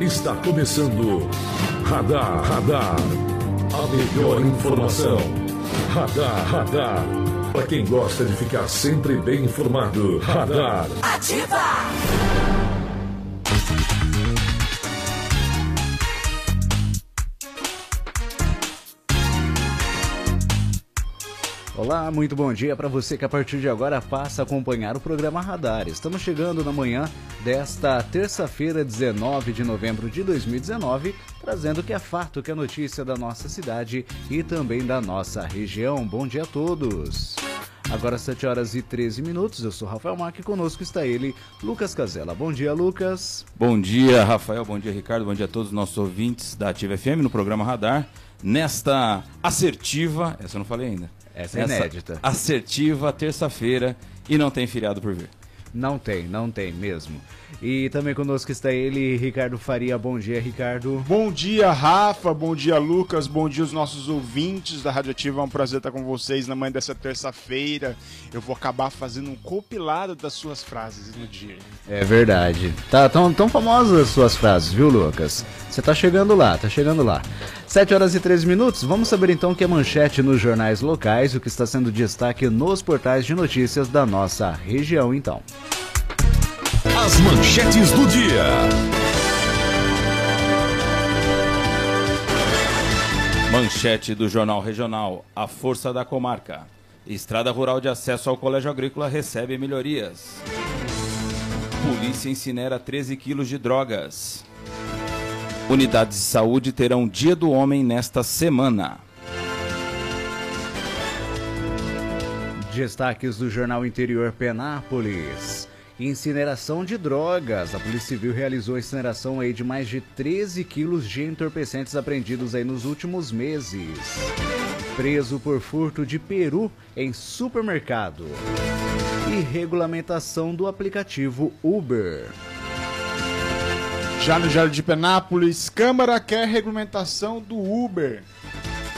Está começando Radar, Radar. A melhor informação. Radar, Radar. Para quem gosta de ficar sempre bem informado. Radar. Ativa! Olá, muito bom dia para você que a partir de agora passa a acompanhar o programa Radar. Estamos chegando na manhã desta terça-feira, 19 de novembro de 2019, trazendo o que é fato, que é notícia da nossa cidade e também da nossa região. Bom dia a todos. Agora 7 horas e 13 minutos, eu sou Rafael Mac e conosco está ele, Lucas Casella. Bom dia, Lucas. Bom dia, Rafael. Bom dia, Ricardo. Bom dia a todos os nossos ouvintes da Ativa FM no programa Radar. Nesta assertiva, essa eu não falei ainda essa é inédita. Assertiva, terça-feira e não tem feriado por vir. Não tem, não tem mesmo. E também conosco está ele, Ricardo Faria. Bom dia, Ricardo. Bom dia, Rafa. Bom dia, Lucas. Bom dia, os nossos ouvintes da Radioativa. É um prazer estar com vocês na manhã dessa terça-feira. Eu vou acabar fazendo um compilado das suas frases no dia. É verdade. Tá tão, tão famosas as suas frases, viu, Lucas? Você tá chegando lá, tá chegando lá. 7 horas e 13 minutos. Vamos saber então o que é manchete nos jornais locais, o que está sendo destaque nos portais de notícias da nossa região, então. As manchetes do dia. Manchete do Jornal Regional: A Força da Comarca. Estrada Rural de acesso ao Colégio Agrícola recebe melhorias. Polícia incinera 13 quilos de drogas. Unidades de saúde terão Dia do Homem nesta semana. Destaques do Jornal Interior Penápolis. Incineração de drogas. A Polícia Civil realizou a incineração aí de mais de 13 quilos de entorpecentes apreendidos aí nos últimos meses. Preso por furto de peru em supermercado. E regulamentação do aplicativo Uber. Já no Jardim de Penápolis, Câmara quer regulamentação do Uber.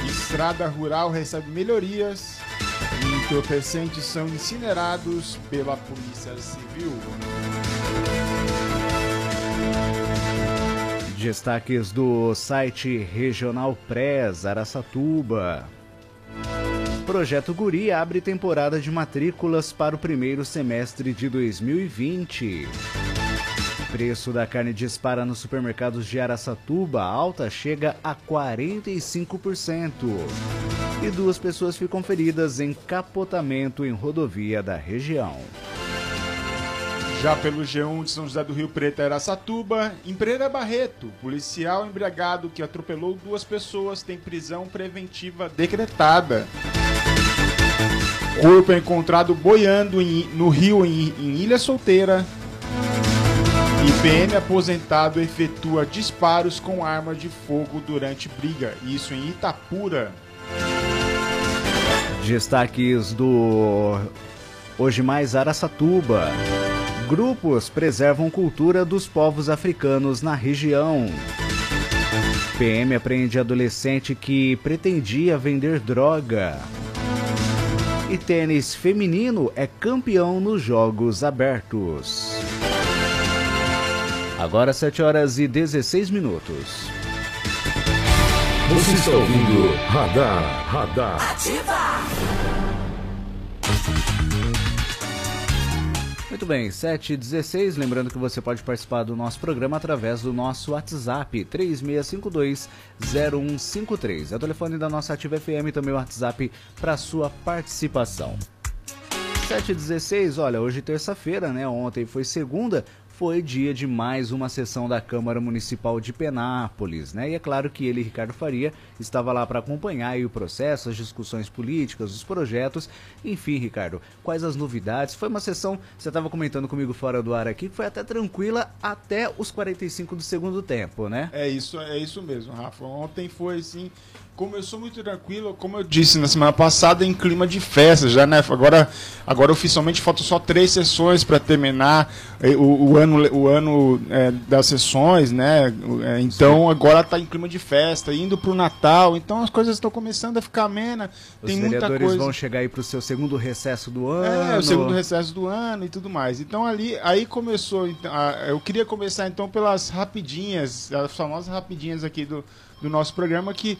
Estrada Rural recebe melhorias entorpecentes são incinerados pela Polícia Civil. Destaques do site Regional Press Araçatuba. Projeto Guri abre temporada de matrículas para o primeiro semestre de 2020. Preço da carne dispara nos supermercados de Araçatuba, alta chega a 45%. E duas pessoas ficam feridas em capotamento em rodovia da região. Já pelo G1 de São José do Rio Preto, Araçatuba, em Pereira Barreto, policial embriagado que atropelou duas pessoas tem prisão preventiva decretada. Corpo é encontrado boiando em, no rio em, em Ilha Solteira. PM aposentado efetua disparos com arma de fogo durante briga. Isso em Itapura. Destaques do Hoje Mais Araçatuba. Grupos preservam cultura dos povos africanos na região. PM apreende adolescente que pretendia vender droga. E tênis feminino é campeão nos Jogos Abertos. Agora 7 horas e 16 minutos. Você está ouvindo Radar, Radar. Ativa! Muito bem, 7 e 16 lembrando que você pode participar do nosso programa através do nosso WhatsApp 3652-0153. É o telefone da nossa Ativa FM e também o WhatsApp para sua participação. 7 e 16 olha, hoje terça-feira, né? Ontem foi segunda, foi dia de mais uma sessão da Câmara Municipal de Penápolis, né? E é claro que ele, Ricardo Faria, estava lá para acompanhar o processo, as discussões políticas, os projetos. Enfim, Ricardo, quais as novidades? Foi uma sessão, você estava comentando comigo fora do ar aqui, que foi até tranquila até os 45 do segundo tempo, né? É isso, é isso mesmo, Rafa. Ontem foi assim, começou muito tranquilo, como eu disse na semana passada, em clima de festa já, né? Agora, agora oficialmente faltam só três sessões para terminar o, o, ano o ano é, das sessões, né? É, então Sim. agora está em clima de festa, indo para o Natal, então as coisas estão começando a ficar amena. Os tem muita coisa. vão chegar aí para o seu segundo recesso do ano. É, o segundo recesso do ano e tudo mais. Então ali, aí começou. Então, eu queria começar então pelas rapidinhas, as famosas rapidinhas aqui do, do nosso programa que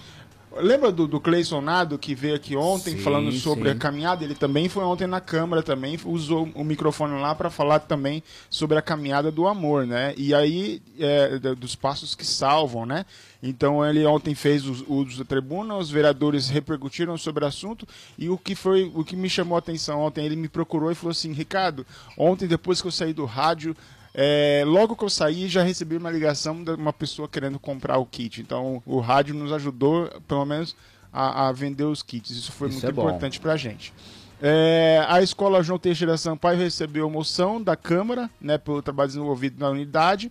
Lembra do, do Cleison Nado que veio aqui ontem sim, falando sobre sim. a caminhada? Ele também foi ontem na Câmara, também usou o microfone lá para falar também sobre a caminhada do amor, né? E aí, é, dos passos que salvam, né? Então ele ontem fez o uso da tribuna, os vereadores repercutiram sobre o assunto e o que foi o que me chamou a atenção ontem, ele me procurou e falou assim, Ricardo, ontem depois que eu saí do rádio, é, logo que eu saí, já recebi uma ligação de uma pessoa querendo comprar o kit. Então, o rádio nos ajudou, pelo menos, a, a vender os kits. Isso foi Isso muito é importante para a gente. É, a escola João Teixeira Sampaio recebeu moção da Câmara né, pelo trabalho desenvolvido na unidade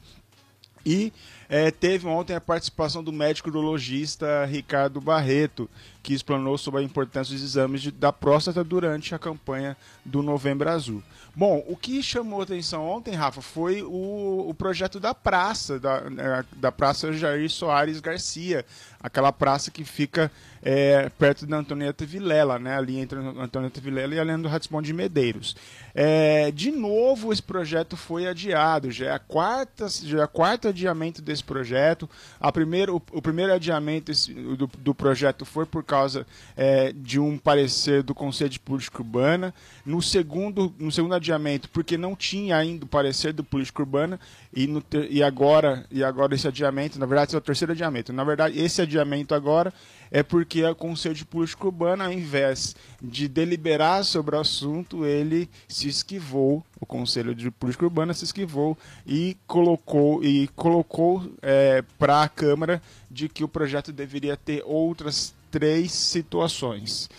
e é, teve ontem a participação do médico urologista Ricardo Barreto, que explanou sobre a importância dos exames de, da próstata durante a campanha do Novembro Azul. Bom, o que chamou atenção ontem, Rafa, foi o, o projeto da praça, da, né, da Praça Jair Soares Garcia, aquela praça que fica é, perto da Antonieta Vilela, né, ali entre a Antonieta Vilela e a Leandro Ratisbon de Medeiros. É, de novo, esse projeto foi adiado, já é a quarta, já é a quarta adiamento desse projeto. A primeiro, o, o primeiro adiamento do, do, projeto foi por causa é, de um parecer do Conselho de Política Urbana. No segundo, no segundo adiamento, porque não tinha ainda o parecer do Política Urbana, e, no, e, agora, e agora esse adiamento, na verdade, esse é o terceiro adiamento. Na verdade, esse adiamento agora é porque o Conselho de Política Urbana, ao invés de deliberar sobre o assunto, ele se esquivou, o Conselho de Política Urbana se esquivou e colocou, e colocou é, para a Câmara de que o projeto deveria ter outras três situações.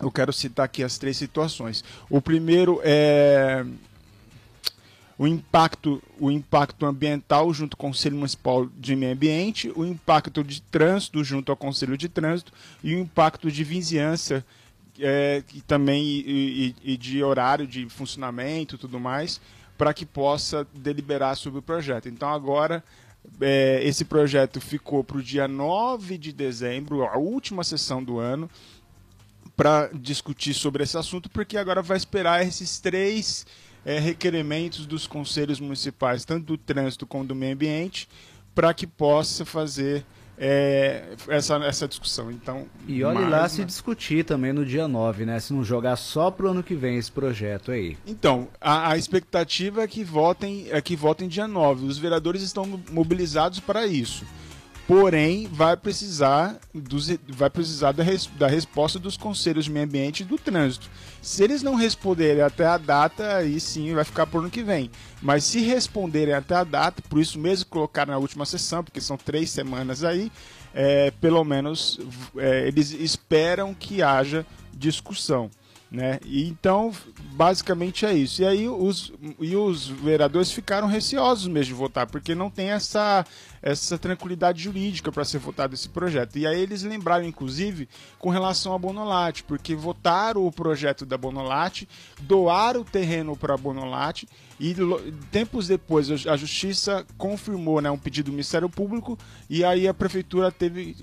Eu quero citar aqui as três situações. O primeiro é o impacto, o impacto ambiental junto com o Conselho Municipal de Meio Ambiente, o impacto de trânsito junto ao Conselho de Trânsito e o impacto de vizinhança é, e também e, e de horário de funcionamento e tudo mais, para que possa deliberar sobre o projeto. Então agora é, esse projeto ficou para o dia 9 de dezembro, a última sessão do ano, para discutir sobre esse assunto, porque agora vai esperar esses três é, requerimentos dos conselhos municipais, tanto do trânsito como do meio ambiente, para que possa fazer é, essa, essa discussão. Então, e olhe lá se discutir também no dia 9, né? Se não jogar só para o ano que vem esse projeto aí. Então, a, a, expectativa é que votem é que votem dia 9. Os vereadores estão mobilizados para isso. Porém, vai precisar, dos, vai precisar da, res, da resposta dos conselhos de meio ambiente e do trânsito. Se eles não responderem até a data, aí sim vai ficar por ano que vem. Mas se responderem até a data, por isso mesmo colocaram na última sessão, porque são três semanas aí, é, pelo menos é, eles esperam que haja discussão. Né? E, então, basicamente é isso. E aí os, e os vereadores ficaram receosos mesmo de votar, porque não tem essa, essa tranquilidade jurídica para ser votado esse projeto. E aí eles lembraram, inclusive, com relação a Bonolate, porque votaram o projeto da Bonolate, doaram o terreno para a Bonolate e tempos depois a justiça confirmou né, um pedido do Ministério Público e aí a prefeitura teve,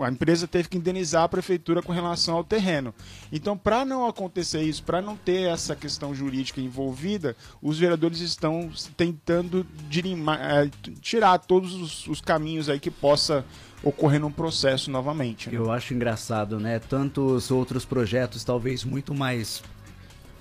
a empresa teve que indenizar a prefeitura com relação ao terreno. Então, para não acontecer isso, para não ter essa questão jurídica envolvida, os vereadores estão tentando dirimar, é, tirar todos os, os caminhos aí que possa ocorrer num processo novamente. Né? Eu acho engraçado, né? Tantos outros projetos, talvez muito mais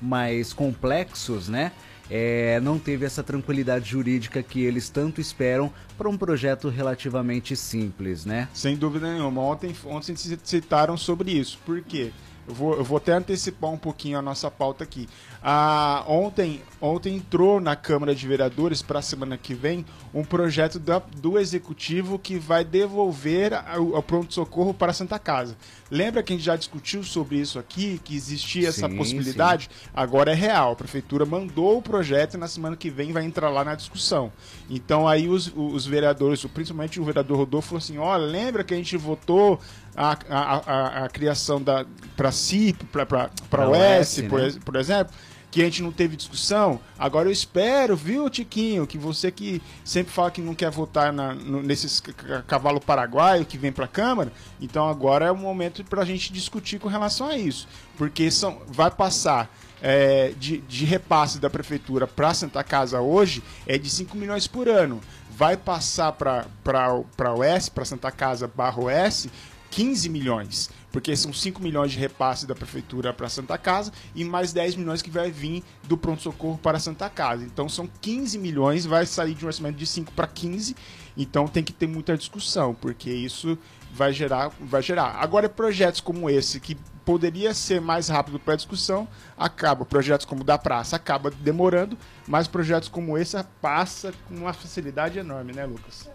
mais complexos, né? É, não teve essa tranquilidade jurídica que eles tanto esperam para um projeto relativamente simples, né? Sem dúvida nenhuma. Ontem, ontem citaram sobre isso. Por quê? Eu vou, eu vou até antecipar um pouquinho a nossa pauta aqui. Ah, ontem, ontem entrou na Câmara de Vereadores para a semana que vem um projeto da, do Executivo que vai devolver o pronto-socorro para a Santa Casa. Lembra que a gente já discutiu sobre isso aqui, que existia essa sim, possibilidade? Sim. Agora é real. A Prefeitura mandou o projeto e na semana que vem vai entrar lá na discussão. Então aí os, os vereadores, principalmente o vereador Rodolfo, falou assim: olha, lembra que a gente votou a, a, a, a criação da para CIP, para a OS, né? por, por exemplo? que a gente não teve discussão. Agora eu espero, viu, Tiquinho, que você que sempre fala que não quer votar na, no, nesses cavalo paraguaio que vem para a Câmara, então agora é o momento para a gente discutir com relação a isso. Porque são, vai passar é, de, de repasse da prefeitura para Santa Casa hoje é de 5 milhões por ano. Vai passar para a OS, para Santa Casa barra OS, 15 milhões, porque são 5 milhões de repasse da prefeitura para Santa Casa e mais 10 milhões que vai vir do pronto-socorro para Santa Casa. Então são 15 milhões, vai sair de um orçamento de 5 para 15, então tem que ter muita discussão, porque isso vai gerar, vai gerar. Agora projetos como esse que poderia ser mais rápido para discussão, acaba. Projetos como o da praça acaba demorando, mas projetos como esse passa com uma facilidade enorme, né, Lucas?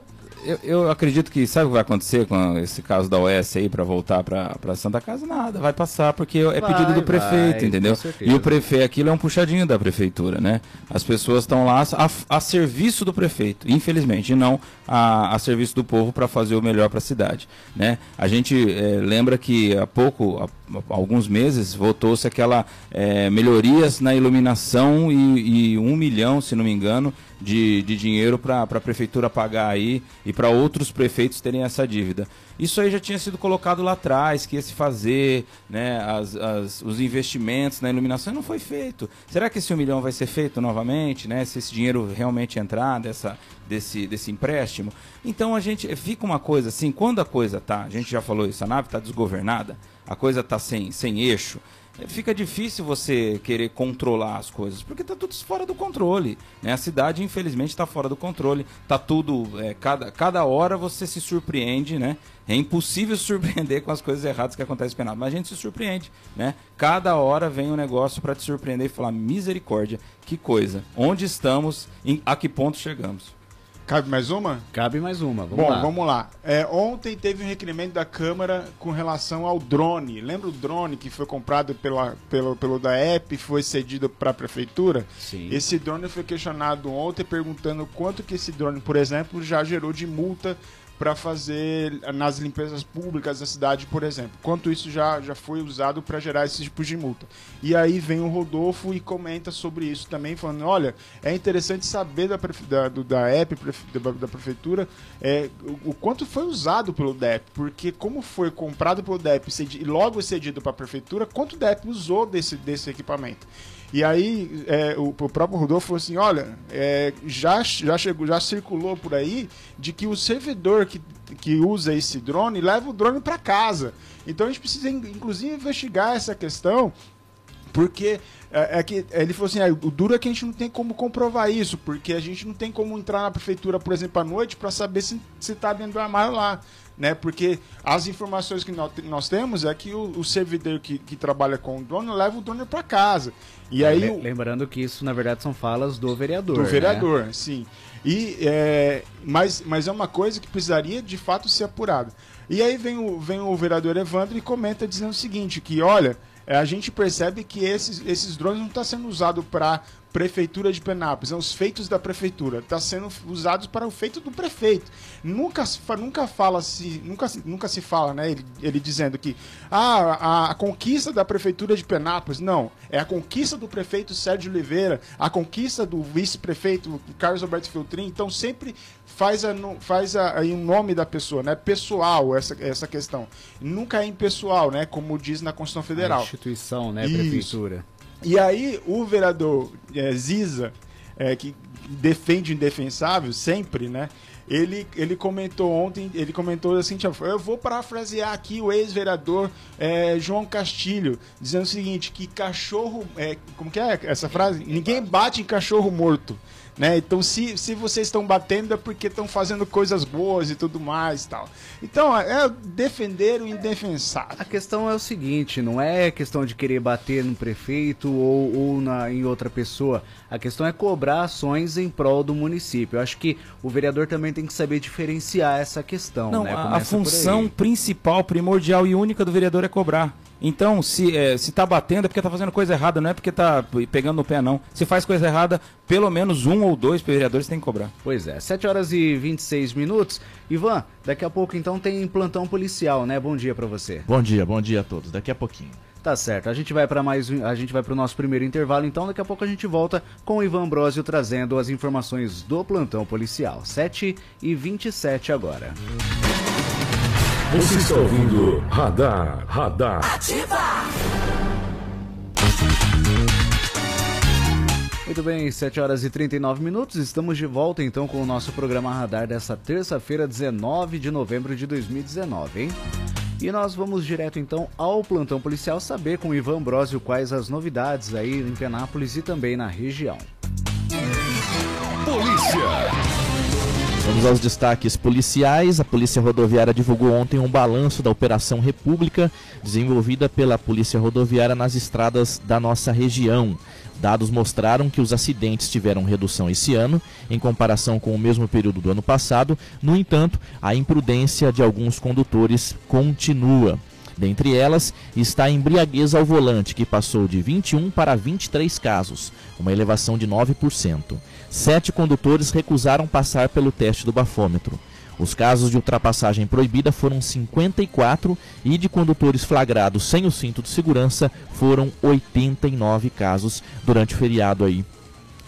Eu, eu, acredito que sabe o que vai acontecer com esse caso da OS aí para voltar para Santa Casa? Nada, vai passar porque é vai, pedido do prefeito, vai, entendeu? E o prefeito, aquilo é um puxadinho da prefeitura, né? As pessoas estão lá a, a, serviço do prefeito, infelizmente, e não a, a serviço do povo para fazer o melhor para a cidade, né? A gente é, lembra que há pouco, há, alguns meses, votou-se aquela é, melhorias na iluminação e, e um milhão, se não me engano, de, de dinheiro para a prefeitura pagar aí e para outros prefeitos terem essa dívida. Isso aí já tinha sido colocado lá atrás, que ia se fazer, né, as, as, os investimentos na iluminação, não foi feito. Será que esse um milhão vai ser feito novamente, né, se esse dinheiro realmente entrar dessa, desse, desse empréstimo? Então a gente, fica uma coisa assim, quando a coisa tá, a gente já falou isso, a nave está desgovernada, a coisa está sem, sem eixo, fica difícil você querer controlar as coisas, porque está tudo fora do controle. Né? A cidade, infelizmente, está fora do controle. Tá tudo. É, cada, cada hora você se surpreende, né? É impossível surpreender com as coisas erradas que acontecem penado, mas a gente se surpreende, né? Cada hora vem um negócio para te surpreender e falar misericórdia, que coisa. Onde estamos? Em, a que ponto chegamos? Cabe mais uma? Cabe mais uma. Vamos Bom, lá. vamos lá. É, ontem teve um requerimento da Câmara com relação ao drone. Lembra o drone que foi comprado pela, pelo, pelo DAEP e foi cedido para a Prefeitura? Sim. Esse drone foi questionado ontem perguntando quanto que esse drone, por exemplo, já gerou de multa para fazer nas limpezas públicas da cidade, por exemplo. Quanto isso já, já foi usado para gerar esse tipo de multa. E aí vem o Rodolfo e comenta sobre isso também, falando: olha, é interessante saber da, da, da EP, da, da prefeitura, é, o, o, quanto foi usado pelo DEP, porque como foi comprado pelo DEP e logo cedido para a prefeitura, quanto o DEP usou desse, desse equipamento. E aí é, o, o, próprio Rodolfo falou assim, olha, é, já, já, chegou, já circulou por aí de que o servidor que, que usa esse drone leva o drone para casa. Então a gente precisa, inclusive, investigar essa questão, porque é, é, que ele falou assim, ah, o duro é que a gente não tem como comprovar isso, porque a gente não tem como entrar na prefeitura, por exemplo, à noite para saber se está dentro do armário lá né? Porque as informações que nós, nós temos é que o, o servidor que, que, trabalha com o drone leva o drone para casa. E aí, Lembrando que isso, na verdade, são falas do vereador. Do né? vereador, sim. E, é, mas, mas é uma coisa que precisaria de fato ser apurada. E aí vem o, vem o vereador Evandro e comenta dizendo o seguinte, que olha, a gente percebe que esses, esses drones não estão tá sendo usados para Prefeitura de Penápolis, são os feitos da prefeitura, está sendo usados para o feito do prefeito. Nunca, nunca fala se, nunca, nunca se fala, né? Ele, ele dizendo que ah, a, a, conquista da prefeitura de Penápolis, não, é a conquista do prefeito Sérgio Oliveira, a conquista do vice-prefeito Carlos Alberto Filtrin, então sempre faz a, faz a, aí o nome da pessoa, né? Pessoal essa, essa questão. Nunca é impessoal, né? Como diz na Constituição Federal. A instituição, né? Isso. E aí o vereador é, Ziza, é, que defende o indefensável sempre, né? Ele, ele comentou ontem, ele comentou assim, eu vou parafrasear aqui o ex-vereador é, João Castilho, dizendo o seguinte, que cachorro, é, como que é essa frase? Ninguém bate em cachorro morto. Né? Então, se, se vocês estão batendo é porque estão fazendo coisas boas e tudo mais e tal. Então, é defender o indefensável. A questão é o seguinte, não é questão de querer bater no prefeito ou, ou na, em outra pessoa. A questão é cobrar ações em prol do município. Eu acho que o vereador também tem que saber diferenciar essa questão. Não, né? a, a função principal, primordial e única do vereador é cobrar. Então, se é, se tá batendo é porque tá fazendo coisa errada, não é porque tá pegando no pé, não. Se faz coisa errada, pelo menos um ou dois vereadores tem que cobrar. Pois é, 7 horas e 26 minutos. Ivan, daqui a pouco então tem plantão policial, né? Bom dia para você. Bom dia, bom dia a todos. Daqui a pouquinho. Tá certo. A gente vai para mais a gente vai para o nosso primeiro intervalo, então daqui a pouco a gente volta com o Ivan Brosio trazendo as informações do plantão policial. 7 e 27 agora. Você está ouvindo Radar, Radar. Ativa! Muito bem, 7 horas e 39 minutos. Estamos de volta então com o nosso programa Radar dessa terça-feira, 19 de novembro de 2019, hein? E nós vamos direto então ao plantão policial saber com o Ivan Brosio quais as novidades aí em Penápolis e também na região. Polícia! Vamos aos destaques policiais. A Polícia Rodoviária divulgou ontem um balanço da Operação República, desenvolvida pela Polícia Rodoviária nas estradas da nossa região. Dados mostraram que os acidentes tiveram redução esse ano, em comparação com o mesmo período do ano passado. No entanto, a imprudência de alguns condutores continua. Dentre elas está a embriaguez ao volante, que passou de 21 para 23 casos, uma elevação de 9%. Sete condutores recusaram passar pelo teste do bafômetro. Os casos de ultrapassagem proibida foram 54 e de condutores flagrados sem o cinto de segurança foram 89 casos durante o feriado aí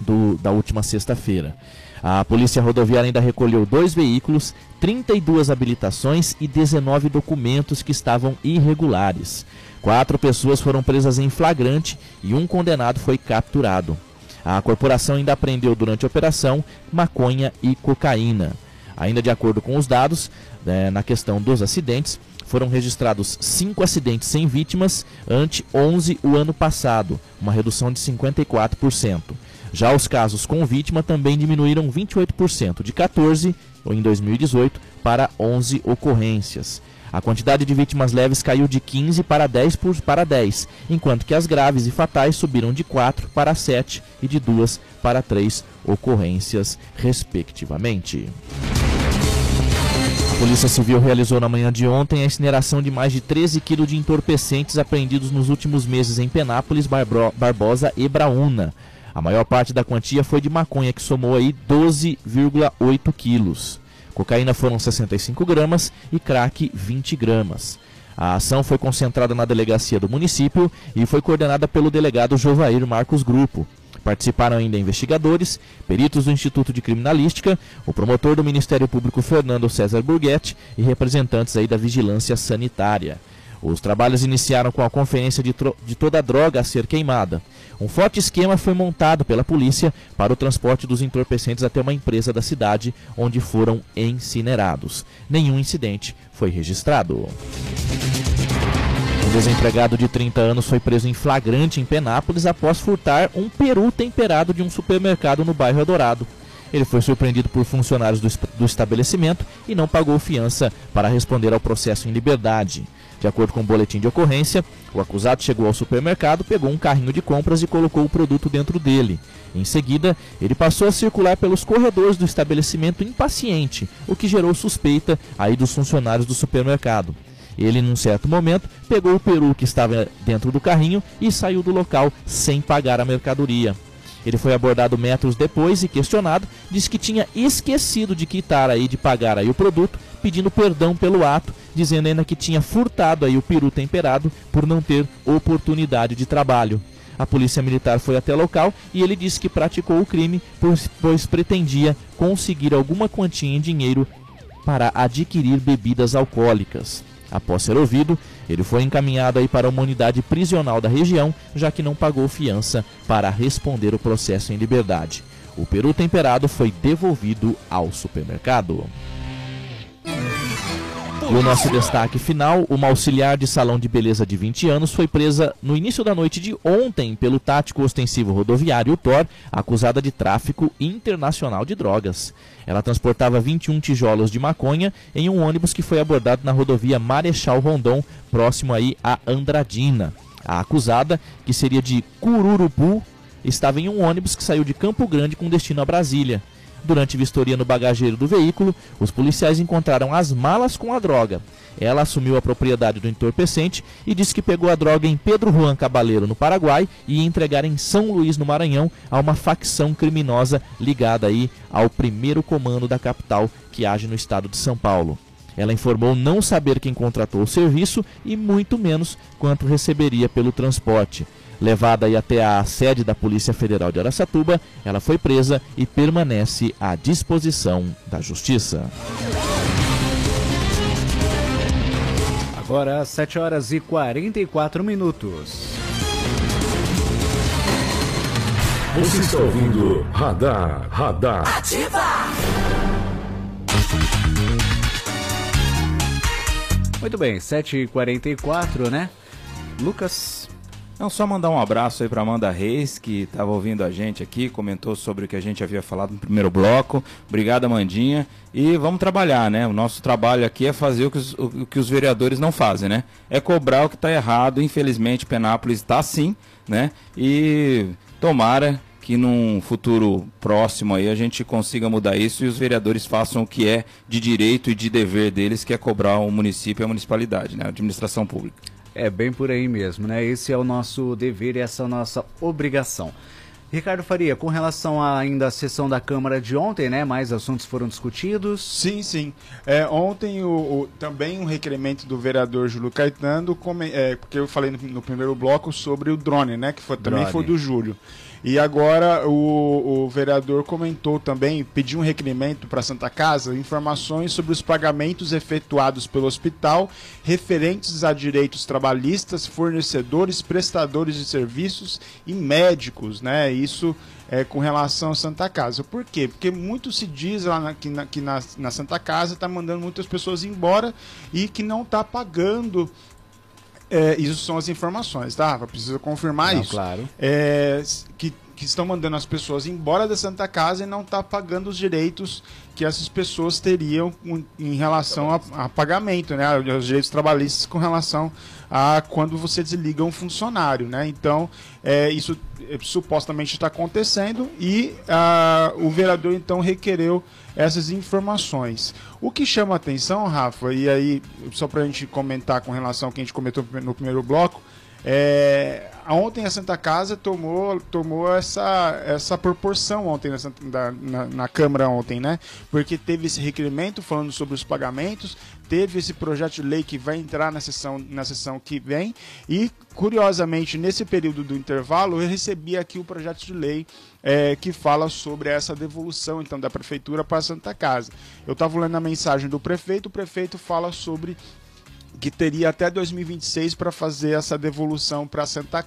do, da última sexta-feira. A Polícia Rodoviária ainda recolheu dois veículos, 32 habilitações e 19 documentos que estavam irregulares. Quatro pessoas foram presas em flagrante e um condenado foi capturado. A corporação ainda apreendeu durante a operação maconha e cocaína. Ainda de acordo com os dados, né, na questão dos acidentes, foram registrados 5 acidentes sem vítimas, ante 11 o ano passado, uma redução de 54%. Já os casos com vítima também diminuíram 28%, de 14 em 2018 para 11 ocorrências. A quantidade de vítimas leves caiu de 15 para 10, por, para 10, enquanto que as graves e fatais subiram de 4 para 7 e de 2 para 3 ocorrências, respectivamente. Polícia Civil realizou na manhã de ontem a incineração de mais de 13 quilos de entorpecentes apreendidos nos últimos meses em Penápolis, Barbro, Barbosa e Braúna. A maior parte da quantia foi de maconha, que somou aí 12,8 quilos. Cocaína foram 65 gramas e crack 20 gramas. A ação foi concentrada na delegacia do município e foi coordenada pelo delegado Jovair Marcos Grupo. Participaram ainda investigadores, peritos do Instituto de Criminalística, o promotor do Ministério Público Fernando César Burguetti e representantes aí da Vigilância Sanitária. Os trabalhos iniciaram com a conferência de, de, toda a droga a ser queimada. Um forte esquema foi montado pela polícia para o transporte dos entorpecentes até uma empresa da cidade, onde foram incinerados. Nenhum incidente foi registrado. Um desempregado de 30 anos foi preso em flagrante em Penápolis após furtar um peru temperado de um supermercado no bairro Adorado. Ele foi surpreendido por funcionários do, do estabelecimento e não pagou fiança para responder ao processo em liberdade. De acordo com o boletim de ocorrência, o acusado chegou ao supermercado, pegou um carrinho de compras e colocou o produto dentro dele. Em seguida, ele passou a circular pelos corredores do estabelecimento impaciente, o que gerou suspeita aí dos funcionários do supermercado. Ele, num certo momento, pegou o peru que estava dentro do carrinho e saiu do local sem pagar a mercadoria. Ele foi abordado metros depois e questionado, disse que tinha esquecido de quitar aí, de pagar aí o produto, pedindo perdão pelo ato, dizendo ainda que tinha furtado aí o peru temperado por não ter oportunidade de trabalho. A polícia militar foi até o local e ele disse que praticou o crime, pois, pois pretendia conseguir alguma quantia em dinheiro para adquirir bebidas alcoólicas. Após ser ouvido, ele foi encaminhado aí para uma unidade prisional da região, já que não pagou fiança para responder o processo em liberdade. O peru temperado foi devolvido ao supermercado. E o nosso destaque final, uma auxiliar de salão de beleza de 20 anos foi presa no início da noite de ontem pelo tático ostensivo rodoviário TOR, acusada de tráfico internacional de drogas. Ela transportava 21 tijolos de maconha em um ônibus que foi abordado na rodovia Marechal Rondon, próximo aí a Andradina. A acusada, que seria de Cururupu, estava em um ônibus que saiu de Campo Grande com destino a Brasília. Durante vistoria no bagageiro do veículo, os policiais encontraram as malas com a droga. Ela assumiu a propriedade do entorpecente e disse que pegou a droga em Pedro Juan Cabaleiro, no Paraguai, e ia entregar em São Luís, no Maranhão, a uma facção criminosa ligada aí ao primeiro comando da capital que age no estado de São Paulo. Ela informou não saber quem contratou o serviço e muito menos quanto receberia pelo transporte. Levada aí até a sede da Polícia Federal de Aracatuba, ela foi presa e permanece à disposição da Justiça. Agora, 7 horas e 44 minutos. Você está ouvindo Radar, Radar. Ativa! Muito bem, 7h44, né? Lucas. Não, só mandar um abraço aí para Amanda Reis, que estava ouvindo a gente aqui, comentou sobre o que a gente havia falado no primeiro bloco. Obrigado, Amandinha. E vamos trabalhar, né? O nosso trabalho aqui é fazer o que os, o que os vereadores não fazem, né? É cobrar o que está errado. Infelizmente, Penápolis está assim, né? E tomara que num futuro próximo aí a gente consiga mudar isso e os vereadores façam o que é de direito e de dever deles, que é cobrar o município e a municipalidade, né? A administração pública. É bem por aí mesmo, né? Esse é o nosso dever e essa é a nossa obrigação. Ricardo Faria, com relação a, ainda à sessão da Câmara de ontem, né? Mais assuntos foram discutidos. Sim, sim. É, ontem o, o, também um requerimento do vereador Júlio Caetano, come, é, porque eu falei no, no, primeiro bloco sobre o drone, né? Que foi, também foi do Júlio. E agora o, o vereador comentou também, pediu um requerimento para a Santa Casa, informações sobre os pagamentos efetuados pelo hospital referentes a direitos trabalhistas, fornecedores, prestadores de serviços e médicos, né? Isso é, com relação à Santa Casa. Por quê? Porque muito se diz lá na, que, na, que na, na Santa Casa está mandando muitas pessoas embora e que não está pagando é, isso são as informações, tá? Precisa confirmar não, isso. Claro. É, que, que estão mandando as pessoas embora da Santa Casa e não está pagando os direitos que essas pessoas teriam em relação a, a, pagamento, né? Os direitos trabalhistas com relação a quando você desliga um funcionário, né? Então, é, isso é, supostamente está acontecendo e a, o vereador então requereu essas informações. O que chama atenção, Rafa, e aí, só para a gente comentar com relação ao que a gente comentou no primeiro bloco, é, ontem a Santa Casa tomou, tomou essa, essa proporção ontem na, na, na, Câmara ontem, né? Porque teve esse requerimento falando sobre os pagamentos, teve esse projeto de lei que vai entrar na sessão, na sessão que vem e, curiosamente, nesse período do intervalo, eu recebi aqui o projeto de lei é, que fala sobre essa devolução então da prefeitura para a Santa Casa. Eu estava lendo a mensagem do prefeito, o prefeito fala sobre que teria até 2026 para fazer essa devolução para Santa,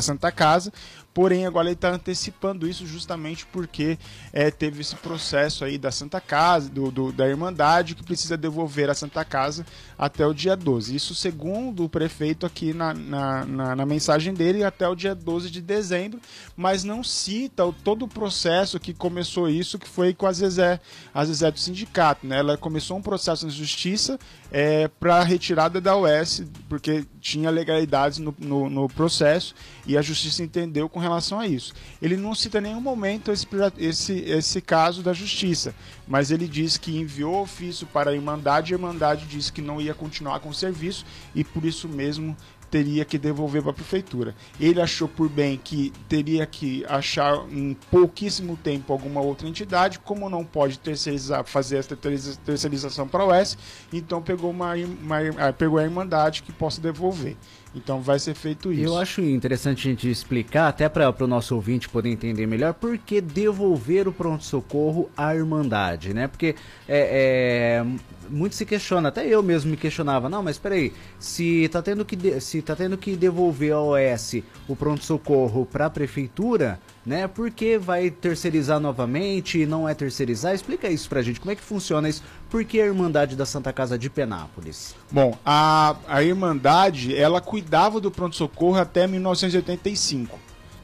Santa Casa, porém agora ele está antecipando isso justamente porque é, teve esse processo aí da Santa Casa, do, do, da Irmandade, que precisa devolver a Santa Casa até o dia 12. Isso segundo o prefeito aqui na, na, na, na mensagem dele, até o dia 12 de dezembro, mas não cita o, todo o processo que começou isso, que foi com a Zezé, a Zezé do sindicato. Né? Ela começou um processo na justiça é, para retirada da OS, porque tinha legalidades no, no, no, processo e a justiça entendeu com relação a isso. Ele não cita em nenhum momento esse, esse, esse caso da justiça, mas ele diz que enviou ofício para a Irmandade e a Irmandade disse que não ia continuar com o serviço e por isso mesmo teria que devolver para a prefeitura. Ele achou por bem que teria que achar em pouquíssimo tempo alguma outra entidade, como não pode terceirizar, fazer essa terceirização para a OS, então pegou, uma, uma, pegou a Irmandade que possa devolver. Então vai ser feito isso. Eu acho interessante a gente explicar, até para o nosso ouvinte poder entender melhor, por que devolver o pronto-socorro à Irmandade, né? Porque é, é, muito se questiona, até eu mesmo me questionava, não, mas espera aí, se tá tendo que, se tá tendo que devolver a OS o pronto-socorro para a prefeitura, né? Por que vai terceirizar novamente e não é terceirizar? Explica isso pra gente, como é que funciona isso? Por que a Irmandade da Santa Casa de Penápolis? Bom, a, a Irmandade, ela cuidava do pronto-socorro até 1985.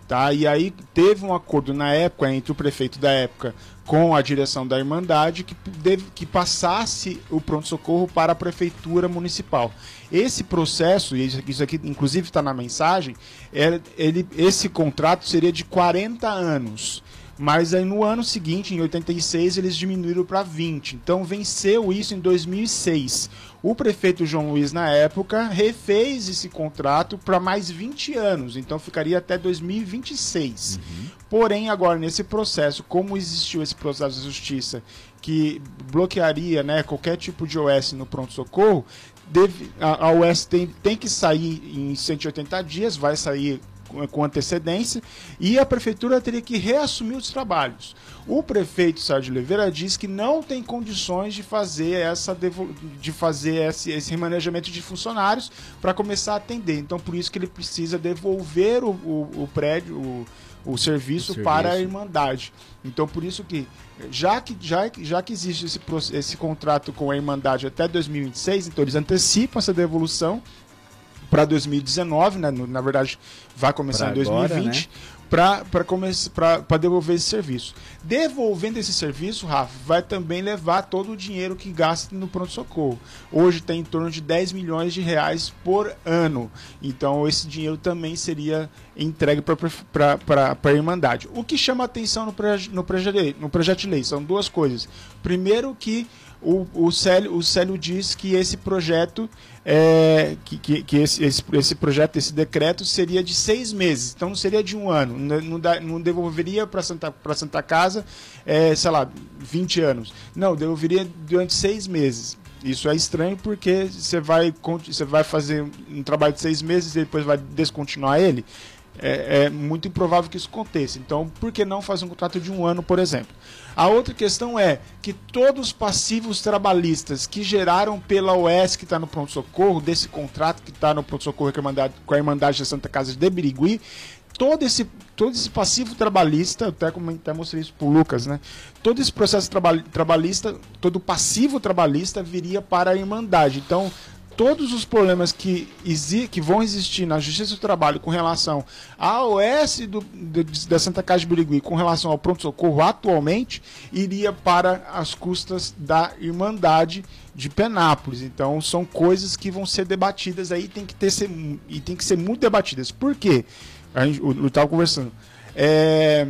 Tá? E aí teve um acordo na época entre o prefeito da época com a direção da Irmandade que, deve, que passasse o pronto-socorro para a prefeitura municipal. Esse processo, e isso aqui inclusive está na mensagem, é, ele, esse contrato seria de 40 anos. Mas aí no ano seguinte, em 86, eles diminuíram para 20. Então venceu isso em 2006. O prefeito João Luiz, na época, refez esse contrato para mais 20 anos. Então ficaria até 2026. Uhum. Porém, agora nesse processo, como existiu esse processo de justiça que bloquearia né, qualquer tipo de OS no pronto-socorro, a, a OS tem, tem que sair em 180 dias, vai sair com antecedência e a prefeitura teria que reassumir os trabalhos. O prefeito Sérgio Oliveira diz que não tem condições de fazer essa de fazer esse, esse remanejamento de funcionários para começar a atender. Então por isso que ele precisa devolver o, o, o prédio, o, o serviço, o serviço para a Irmandade. Então por isso que já que já, já que existe esse, esse contrato com a Irmandade até 2026, então eles antecipam essa devolução para 2019, né? na verdade vai começar pra em 2020, para devolver esse serviço. Devolvendo esse serviço, Rafa, vai também levar todo o dinheiro que gasta no pronto-socorro. Hoje tem em torno de 10 milhões de reais por ano. Então esse dinheiro também seria entregue para a Irmandade. O que chama atenção no, proje no, proje no projeto de lei são duas coisas. Primeiro que o, o, Célio, o Célio diz que esse projeto é, que, que, que esse, esse, esse, projeto, esse decreto seria de seis meses, então não seria de um ano, não, dá, não devolveria para Santa, Santa Casa, é, sei lá, 20 anos. Não, devolveria durante seis meses. Isso é estranho porque você vai, você vai fazer um trabalho de seis meses e depois vai descontinuar ele. É, é muito improvável que isso aconteça. Então, por que não fazer um contrato de um ano, por exemplo? A outra questão é que todos os passivos trabalhistas que geraram pela OS que está no pronto-socorro, desse contrato que está no pronto-socorro com a Irmandade da Santa Casa de Birigui, todo esse, todo esse passivo trabalhista, até, até mostrei isso para o Lucas, né? todo esse processo trabalhista, todo passivo trabalhista viria para a Irmandade. Então, todos os problemas que, que vão existir na Justiça do Trabalho com relação OS do, do, da Santa Casa de Birigui, com relação ao pronto-socorro atualmente, iria para as custas da Irmandade de Penápolis. Então, são coisas que vão ser debatidas aí tem que ter ser, e tem que ser muito debatidas. Por quê? A gente, eu estava conversando. É,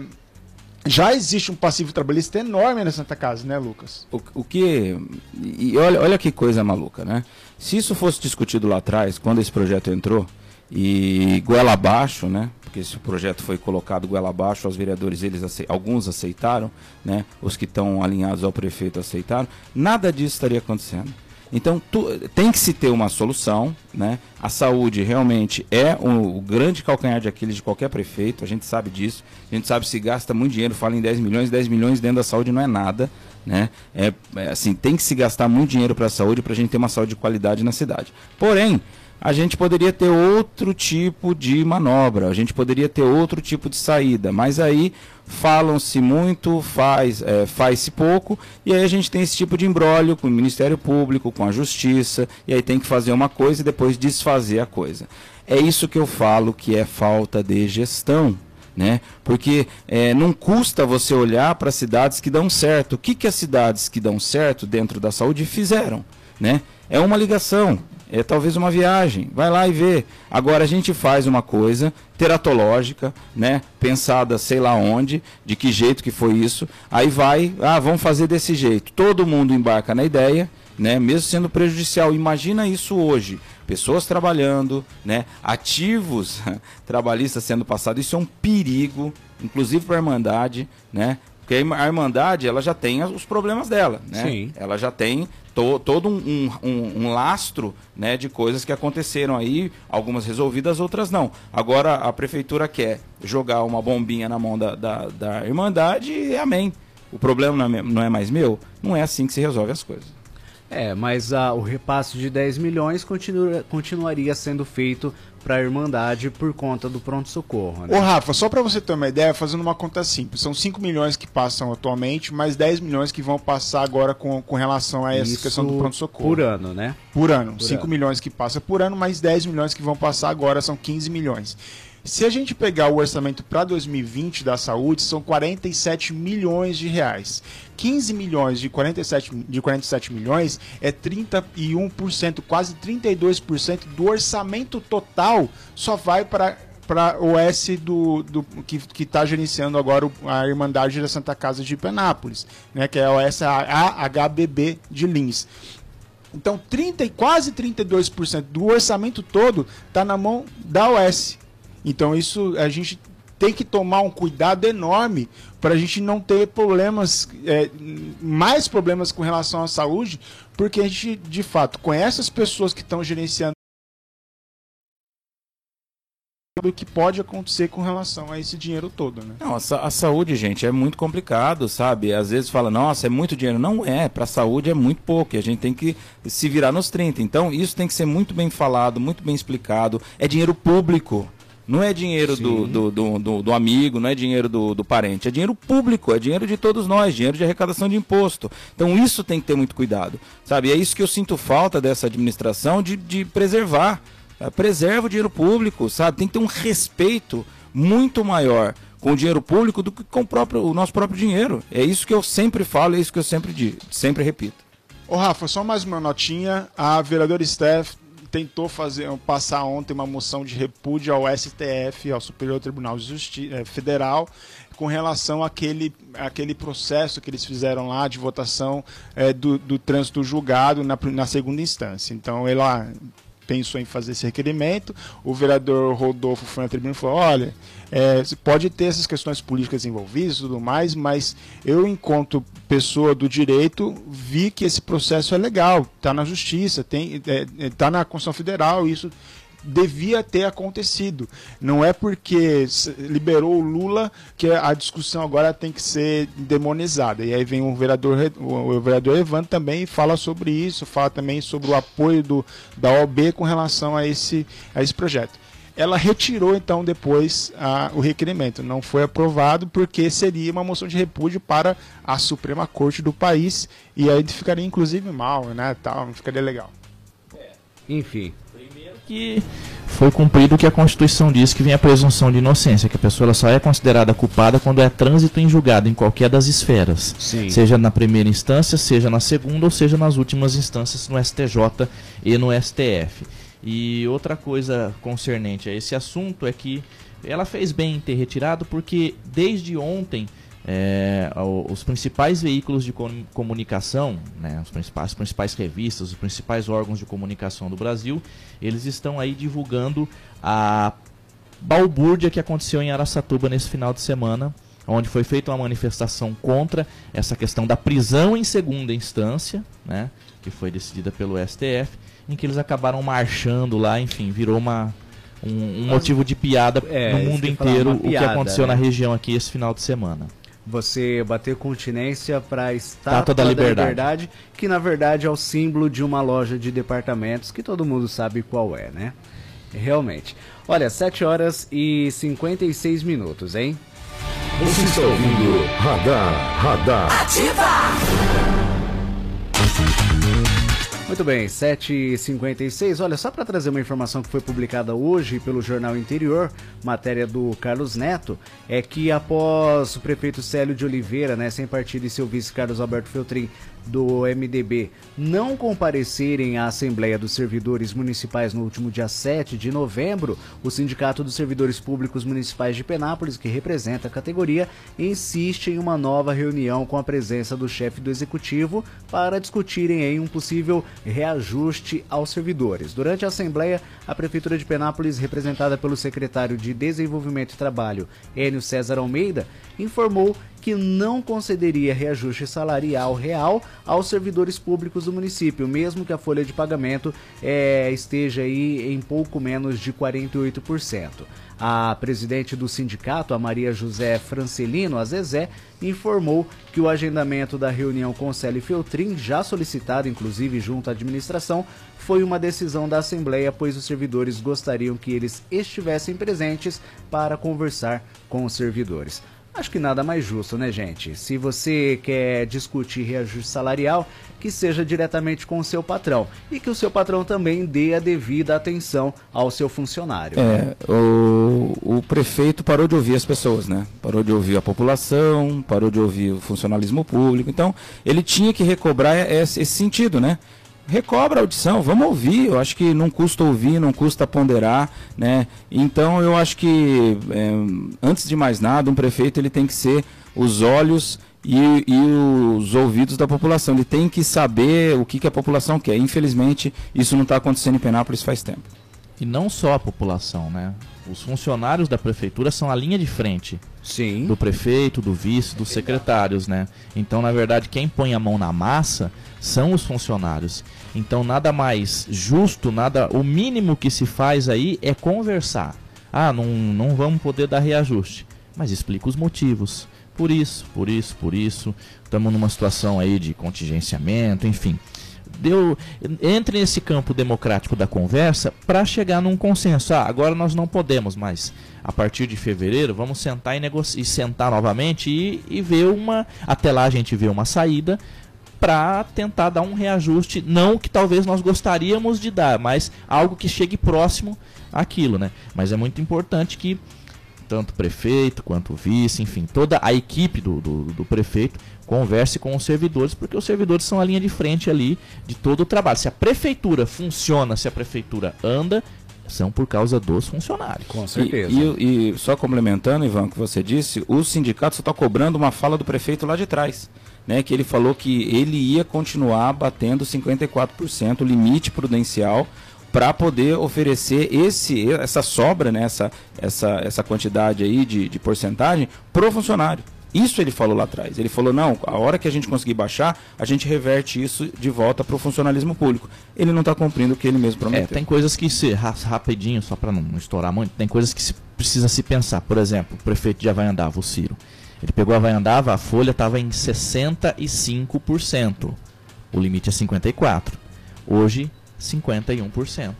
já existe um passivo trabalhista enorme na Santa Casa, né, Lucas? O, o que. E olha, olha que coisa maluca, né? Se isso fosse discutido lá atrás, quando esse projeto entrou, e goela abaixo, né? Porque esse projeto foi colocado goela abaixo, os vereadores, eles alguns aceitaram, né? Os que estão alinhados ao prefeito aceitaram. Nada disso estaria acontecendo. Então tu, tem que se ter uma solução, né? A saúde realmente é o, grande calcanhar de Aquiles de qualquer prefeito, a gente sabe disso. A gente sabe se gasta muito dinheiro, fala em 10 milhões, 10 milhões dentro da saúde não é nada, né? É, é assim, tem que se gastar muito dinheiro para a saúde para a gente ter uma saúde de qualidade na cidade. Porém, a gente poderia ter outro tipo de manobra, a gente poderia ter outro tipo de saída, mas aí falam-se muito, faz, é, faz-se pouco, e aí a gente tem esse tipo de embrólio com o Ministério Público, com a Justiça, e aí tem que fazer uma coisa e depois desfazer a coisa. É isso que eu falo que é falta de gestão. Né? Porque é, não custa você olhar para cidades que dão certo. O que, que as cidades que dão certo dentro da saúde fizeram? Né? É uma ligação é talvez uma viagem, vai lá e vê. Agora a gente faz uma coisa teratológica, né, pensada sei lá onde, de que jeito que foi isso, aí vai, ah, vamos fazer desse jeito. Todo mundo embarca na ideia, né, mesmo sendo prejudicial. Imagina isso hoje, pessoas trabalhando, né, ativos trabalhistas sendo passados, isso é um perigo, inclusive para a Irmandade, né, porque a Irmandade ela já tem os problemas dela, né? Sim. Ela já tem to, todo um, um, um, lastro né, de coisas que aconteceram aí, algumas resolvidas, outras não. Agora a prefeitura quer jogar uma bombinha na mão da, da, da Irmandade e amém. O problema não é, não é mais meu? Não é assim que se resolve as coisas. É, mas a, o repasse de 10 milhões continua, continuaria sendo feito para a Irmandade por conta do pronto-socorro. Né? Ô Rafa, só para você ter uma ideia, fazendo uma conta simples, são 5 milhões que passam atualmente, mais 10 milhões que vão passar agora com, com relação a essa Isso questão do pronto-socorro. Por ano, né? Por ano. Por 5 ano. milhões que passa por ano, mais 10 milhões que vão passar agora, são 15 milhões. Se a gente pegar o orçamento para 2020 da saúde, são 47 milhões de reais. 15 milhões de 47, de 47 milhões é 31%, quase 32% do orçamento total só vai para para o S do, do que está gerenciando agora a Irmandade da Santa Casa de Penápolis, né, que é o SHBB de Lins. Então, 30, quase 32% do orçamento todo está na mão da OS. Então isso a gente tem que tomar um cuidado enorme para a gente não ter problemas, é, mais problemas com relação à saúde, porque a gente, de fato, conhece as pessoas que estão gerenciando o que pode acontecer com relação a esse dinheiro todo, né? Não, a, a, saúde, gente, é muito complicado, sabe? Às vezes fala, nossa, é muito dinheiro. Não é, para a saúde é muito pouco, e a gente tem que se virar nos 30. Então, isso tem que ser muito bem falado, muito bem explicado. É dinheiro público. Não é dinheiro do, do, do, do, do amigo, não é dinheiro do, do parente, é dinheiro público, é dinheiro de todos nós, dinheiro de arrecadação de imposto. Então isso tem que ter muito cuidado, sabe? E é isso que eu sinto falta dessa administração de, de preservar. É, preserva o dinheiro público, sabe? Tem que ter um respeito muito maior com o dinheiro público do que com o, próprio, o nosso próprio dinheiro. É isso que eu sempre falo, é isso que eu sempre digo, sempre repito. Ô Rafa, só mais uma notinha. A vereadora Steph tentou fazer passar ontem uma moção de repúdio ao STF, ao Superior Tribunal eh, Federal, com relação àquele, àquele processo que eles fizeram lá de votação é, do, do trânsito julgado na, na segunda instância. Então, ela pensou em fazer esse requerimento. O vereador Rodolfo foi na tribuna e falou: olha, é, pode ter essas questões políticas envolvidas e tudo mais, mas eu, enquanto pessoa do direito, vi que esse processo é legal, está na justiça, está é, é tá na Constituição Federal, isso devia ter acontecido. Não é porque liberou o Lula que a discussão agora tem que ser demonizada. E aí vem o vereador, o vereador Evandro também fala sobre isso, fala também sobre o apoio do, da OB com relação a esse, a esse projeto. Ela retirou então depois a, o requerimento. Não foi aprovado porque seria uma moção de repúdio para a Suprema Corte do país e aí ficaria inclusive mal, né? Tal, não ficaria legal. Enfim, que foi cumprido o que a Constituição diz que vem a presunção de inocência, que a pessoa só é considerada culpada quando é trânsito em julgado em qualquer das esferas, Sim. seja na primeira instância, seja na segunda ou seja nas últimas instâncias no STJ e no STF. E outra coisa concernente a esse assunto é que ela fez bem em ter retirado porque desde ontem é, os principais veículos de comunicação, né, os principais, as principais revistas, os principais órgãos de comunicação do Brasil, eles estão aí divulgando a balbúrdia que aconteceu em Araçatuba nesse final de semana, onde foi feita uma manifestação contra essa questão da prisão em segunda instância, né, que foi decidida pelo STF, em que eles acabaram marchando lá, enfim, virou uma, um, um motivo de piada é, no mundo inteiro piada, o que aconteceu né? na região aqui esse final de semana você bater continência para a Estátua, da, Liberdade. da, Liberdade. que na verdade é o símbolo de uma loja de departamentos que todo mundo sabe qual é, né? Realmente. Olha, 7 horas e 56 minutos, hein? Você está ouvindo Radar, Radar. Ativa! Muito bem, 7h56. Olha, só para trazer uma informação que foi publicada hoje pelo Jornal Interior, matéria do Carlos Neto, é que após o prefeito Célio de Oliveira, né, sem partido, e seu vice Carlos Alberto Feltrin do MDB não comparecerem à Assembleia dos Servidores Municipais no último dia 7 de novembro, o Sindicato dos Servidores Públicos Municipais de Penápolis, que representa a categoria, insiste em uma nova reunião com a presença do chefe do executivo para discutirem em um possível reajuste aos servidores. Durante a Assembleia, a Prefeitura de Penápolis, representada pelo secretário de Desenvolvimento e Trabalho, Enio César Almeida, informou que não concederia reajuste salarial real aos servidores públicos do município, mesmo que a folha de pagamento é, esteja aí em pouco menos de 48%. A presidente do sindicato, a Maria José Francelino, a Zezé, informou que o agendamento da reunião com Célio Feltrin, já solicitado inclusive junto à administração, foi uma decisão da Assembleia, pois os servidores gostariam que eles estivessem presentes para conversar com os servidores. Acho que nada mais justo, né, gente? Se você quer discutir reajuste salarial, que seja diretamente com o seu patrão e que o seu patrão também dê a devida atenção ao seu funcionário. É, o, o prefeito parou de ouvir as pessoas, né? Parou de ouvir a população, parou de ouvir o funcionalismo público. Então, ele tinha que recobrar esse, esse sentido, né? Recobra a audição, vamos ouvir. Eu acho que não custa ouvir, não custa ponderar, né? Então eu acho que é, antes de mais nada, um prefeito ele tem que ser os olhos e, e, os ouvidos da população. Ele tem que saber o que, que a população quer. Infelizmente, isso não está acontecendo em Penápolis faz tempo. E não só a população, né? os funcionários da prefeitura são a linha de frente Sim. do prefeito, do vice, dos secretários, né? Então, na verdade, quem põe a mão na massa são os funcionários. Então, nada mais justo, nada, o mínimo que se faz aí é conversar. Ah, não, não vamos poder dar reajuste, mas explica os motivos. Por isso, por isso, por isso. Estamos numa situação aí de contingenciamento, enfim. Deu, entre nesse campo democrático da conversa para chegar num consenso. Ah, agora nós não podemos, mas a partir de fevereiro vamos sentar e e sentar novamente e, e ver uma. Até lá a gente vê uma saída para tentar dar um reajuste, não que talvez nós gostaríamos de dar, mas algo que chegue próximo àquilo, né? Mas é muito importante que tanto o prefeito quanto o vice, enfim, toda a equipe do, do, do, prefeito converse com os servidores, porque os servidores são a linha de frente ali de todo o trabalho. Se a prefeitura funciona, se a prefeitura anda, são por causa dos funcionários. Com certeza. E, e, e só complementando, Ivan, o que você disse, o sindicato só está cobrando uma fala do prefeito lá de trás. Né, que ele falou que ele ia continuar batendo 54%, limite prudencial, para poder oferecer esse, essa sobra, né, essa, essa, essa quantidade aí de, de porcentagem para o funcionário. Isso ele falou lá atrás. Ele falou, não, a hora que a gente conseguir baixar, a gente reverte isso de volta para o funcionalismo público. Ele não está cumprindo o que ele mesmo prometeu. É, tem coisas que se, rapidinho, só para não estourar muito, tem coisas que se, precisa se pensar. Por exemplo, o prefeito de Havaiandava, o Ciro. Ele pegou a Havaiandava, a folha estava em 65%. O limite é 54%. Hoje 51%.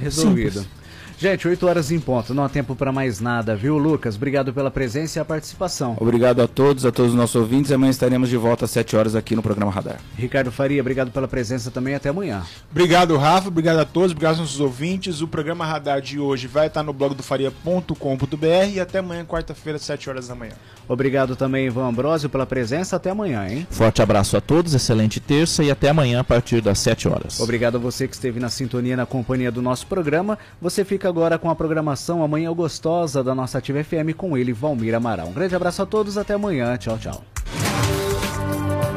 Resolvido. Simples. Gente, 8 horas em ponto, não há tempo para mais nada, viu, Lucas? Obrigado pela presença e a participação. Obrigado a todos, a todos os nossos ouvintes. Amanhã estaremos de volta às 7 horas aqui no programa Radar. Ricardo Faria, obrigado pela presença também. Até amanhã. Obrigado, Rafa. Obrigado a todos, obrigado aos nossos ouvintes. O programa Radar de hoje vai estar no blog do faria.com.br e até amanhã, quarta-feira, às 7 horas da manhã. Obrigado também, Ivan Ambrosio, pela presença. Até amanhã, hein? Forte abraço a todos, excelente terça e até amanhã a partir das 7 horas. Obrigado a você que esteve na sintonia, na companhia do nosso programa. Você fica agora com a programação Amanhã Gostosa da nossa Ativa FM com ele, Valmir Amaral. Um grande abraço a todos, até amanhã. Tchau, tchau.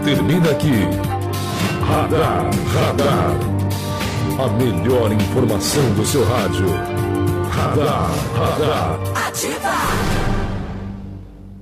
Termina aqui. Radar, radar. A melhor informação do seu rádio. Radar, radar. Ativa.